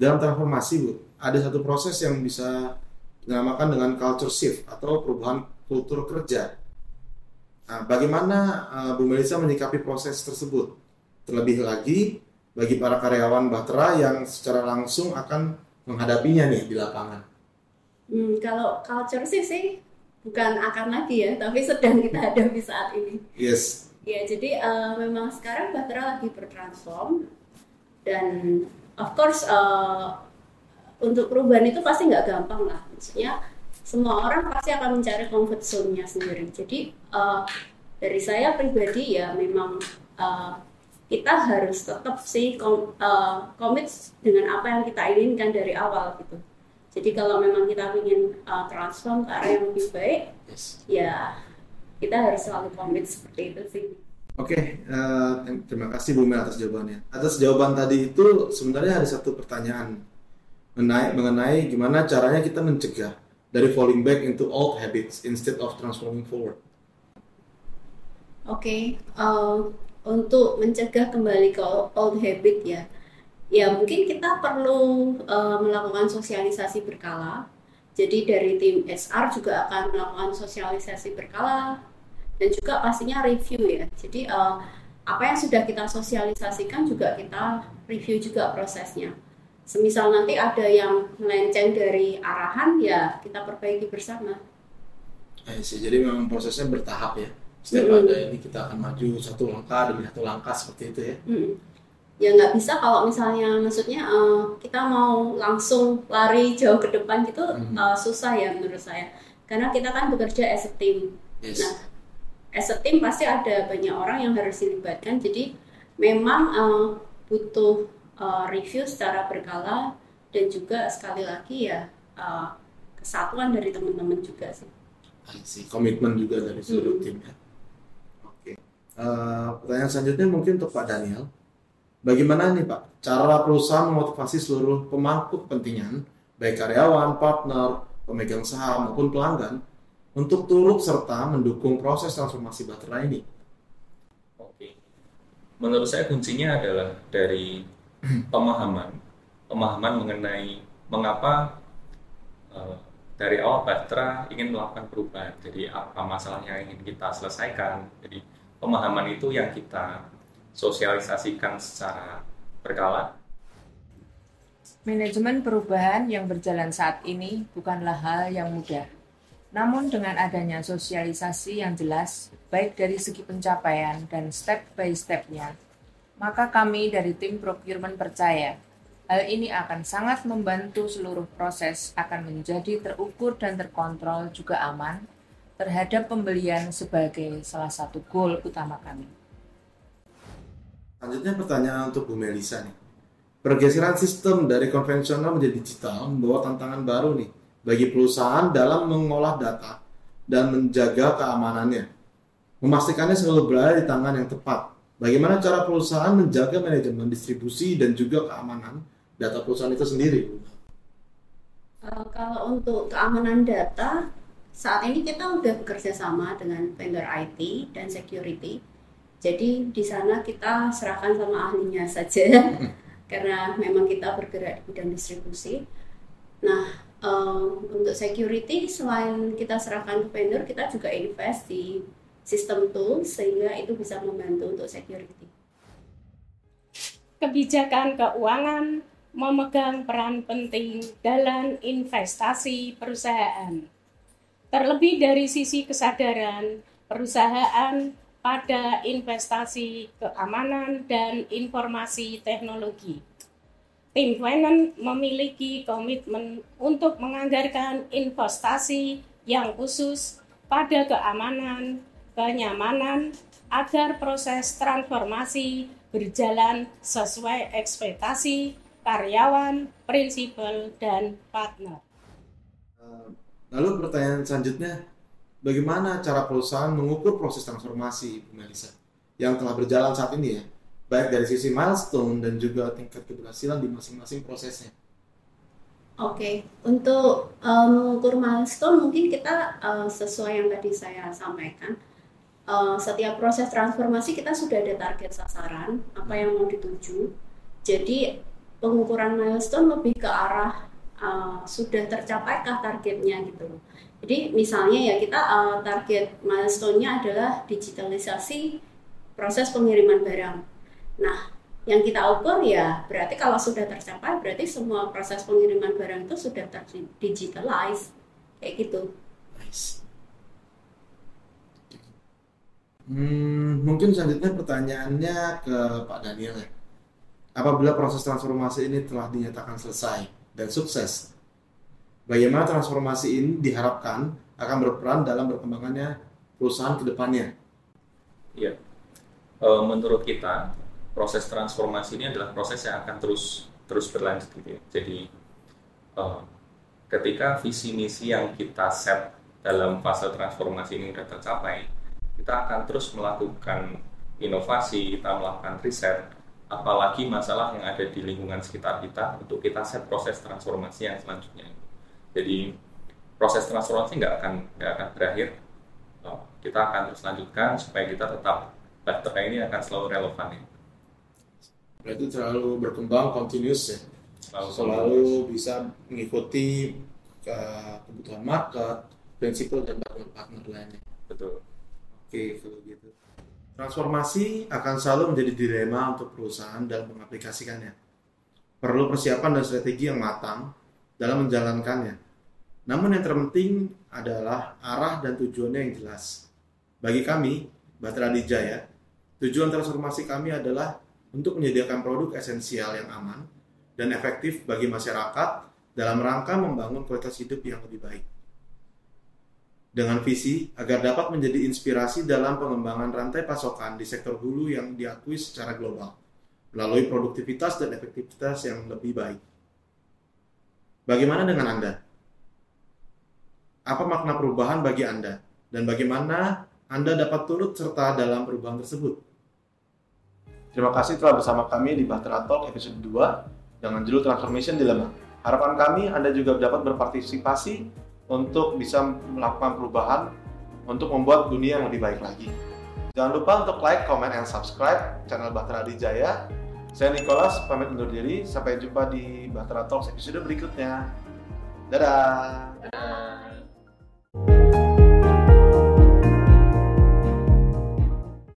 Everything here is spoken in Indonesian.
dalam transformasi Bu, ada satu proses yang bisa dinamakan dengan culture shift atau perubahan kultur kerja. Nah, bagaimana uh, Bu Melisa menyikapi proses tersebut? Terlebih lagi bagi para karyawan Bahtera yang secara langsung akan menghadapinya nih di lapangan. Hmm, kalau culture shift sih bukan akan lagi ya, tapi sedang kita hadapi saat ini. Yes. Ya, jadi uh, memang sekarang Bahtera lagi bertransform dan of course uh, untuk perubahan itu pasti nggak gampang lah. Maksudnya semua orang pasti akan mencari comfort zone-nya sendiri. Jadi uh, dari saya pribadi ya memang uh, kita harus tetap sih kom, uh, komit dengan apa yang kita inginkan dari awal gitu. Jadi kalau memang kita ingin uh, transform ke arah yang lebih baik, yes. ya kita harus selalu komit seperti itu sih. Oke, okay, uh, terima kasih Bu Mel atas jawabannya. Atas jawaban tadi itu sebenarnya ada satu pertanyaan mengenai, mengenai gimana caranya kita mencegah dari falling back into old habits instead of transforming forward. Oke, okay, uh, untuk mencegah kembali ke old habit ya, ya mungkin kita perlu uh, melakukan sosialisasi berkala. Jadi dari tim SR juga akan melakukan sosialisasi berkala dan juga pastinya review ya. Jadi uh, apa yang sudah kita sosialisasikan juga kita review juga prosesnya semisal nanti ada yang melenceng dari arahan ya kita perbaiki bersama. Eh sih, jadi memang prosesnya bertahap ya. Setiap mm -hmm. ada ini kita akan maju satu langkah demi satu langkah seperti itu ya. Mm -hmm. Ya nggak bisa kalau misalnya maksudnya uh, kita mau langsung lari jauh ke depan gitu mm -hmm. uh, susah ya menurut saya. Karena kita kan bekerja as a team. Yes. Nah, as a team pasti ada banyak orang yang harus dilibatkan. Jadi memang uh, butuh uh, review secara berkala dan juga sekali lagi ya uh, kesatuan dari teman-teman juga sih. sih komitmen juga dari seluruh hmm. tim ya. Oke. Uh, pertanyaan selanjutnya mungkin untuk Pak Daniel. Bagaimana nih Pak cara perusahaan memotivasi seluruh pemangku kepentingan baik karyawan, partner, pemegang saham maupun pelanggan untuk turut serta mendukung proses transformasi baterai ini? Oke. Menurut saya kuncinya adalah dari pemahaman pemahaman mengenai mengapa uh, dari awal Batra ingin melakukan perubahan. Jadi apa masalah yang ingin kita selesaikan. Jadi pemahaman itu yang kita sosialisasikan secara berkala. Manajemen perubahan yang berjalan saat ini bukanlah hal yang mudah. Namun dengan adanya sosialisasi yang jelas, baik dari segi pencapaian dan step by stepnya, maka kami dari tim procurement percaya hal ini akan sangat membantu seluruh proses akan menjadi terukur dan terkontrol juga aman terhadap pembelian sebagai salah satu goal utama kami. Selanjutnya pertanyaan untuk Bu Melisa nih. Pergeseran sistem dari konvensional menjadi digital membawa tantangan baru nih bagi perusahaan dalam mengolah data dan menjaga keamanannya. Memastikannya selalu berada di tangan yang tepat Bagaimana cara perusahaan menjaga manajemen distribusi dan juga keamanan data perusahaan itu sendiri? Uh, kalau untuk keamanan data, saat ini kita sudah bekerja sama dengan vendor IT dan security. Jadi di sana kita serahkan sama ahlinya saja, karena memang kita bergerak di bidang distribusi. Nah, um, untuk security selain kita serahkan ke vendor, kita juga invest di sistem tools sehingga itu bisa membantu untuk security. Kebijakan keuangan memegang peran penting dalam investasi perusahaan. Terlebih dari sisi kesadaran perusahaan pada investasi keamanan dan informasi teknologi. Tim Finance memiliki komitmen untuk menganggarkan investasi yang khusus pada keamanan kenyamanan agar proses transformasi berjalan sesuai ekspektasi karyawan, prinsipal, dan partner. Eh, lalu pertanyaan selanjutnya, bagaimana cara perusahaan mengukur proses transformasi, Bu Melisa, yang telah berjalan saat ini ya, baik dari sisi milestone dan juga tingkat keberhasilan di masing-masing prosesnya? Oke, okay. untuk um, mengukur milestone mungkin kita uh, sesuai yang tadi saya sampaikan, uh, setiap proses transformasi kita sudah ada target sasaran apa yang mau dituju. Jadi pengukuran milestone lebih ke arah uh, sudah tercapaikah targetnya gitu. Jadi misalnya ya kita uh, target milestone-nya adalah digitalisasi proses pengiriman barang. Nah, yang kita ukur ya berarti kalau sudah tercapai berarti semua proses pengiriman barang itu sudah terdigitalize kayak gitu. Nice. Hmm, mungkin selanjutnya pertanyaannya ke Pak Daniel ya. Apabila proses transformasi ini telah dinyatakan selesai dan sukses, bagaimana transformasi ini diharapkan akan berperan dalam berkembangannya perusahaan ke depannya? Iya, uh, menurut kita proses transformasi ini adalah proses yang akan terus terus berlanjut gitu ya. Jadi uh, ketika visi misi yang kita set dalam fase transformasi ini sudah tercapai, kita akan terus melakukan inovasi, kita melakukan riset, apalagi masalah yang ada di lingkungan sekitar kita untuk kita set proses transformasi yang selanjutnya. Jadi proses transformasi nggak akan nggak akan berakhir, uh, kita akan terus lanjutkan supaya kita tetap baterai ini akan selalu relevan ya. Berarti selalu berkembang continuous ya. Selalu, Selalu bisa mengikuti ke kebutuhan market, prinsip dan partner-partner lainnya. Betul. Oke, kalau gitu. Transformasi akan selalu menjadi dilema untuk perusahaan dalam mengaplikasikannya. Perlu persiapan dan strategi yang matang dalam menjalankannya. Namun yang terpenting adalah arah dan tujuannya yang jelas. Bagi kami, Batra Dijaya, tujuan transformasi kami adalah untuk menyediakan produk esensial yang aman dan efektif bagi masyarakat dalam rangka membangun kualitas hidup yang lebih baik. Dengan visi agar dapat menjadi inspirasi dalam pengembangan rantai pasokan di sektor hulu yang diakui secara global melalui produktivitas dan efektivitas yang lebih baik. Bagaimana dengan Anda? Apa makna perubahan bagi Anda? Dan bagaimana Anda dapat turut serta dalam perubahan tersebut? Terima kasih telah bersama kami di Bahtera Talk episode 2 dengan judul Transformation Dilemma. Harapan kami Anda juga dapat berpartisipasi untuk bisa melakukan perubahan untuk membuat dunia yang lebih baik lagi. Jangan lupa untuk like, comment, and subscribe channel Bahtera Dijaya. Saya Nicholas, pamit undur diri. Sampai jumpa di Bahtera Talks episode berikutnya. Dadah! Dadah.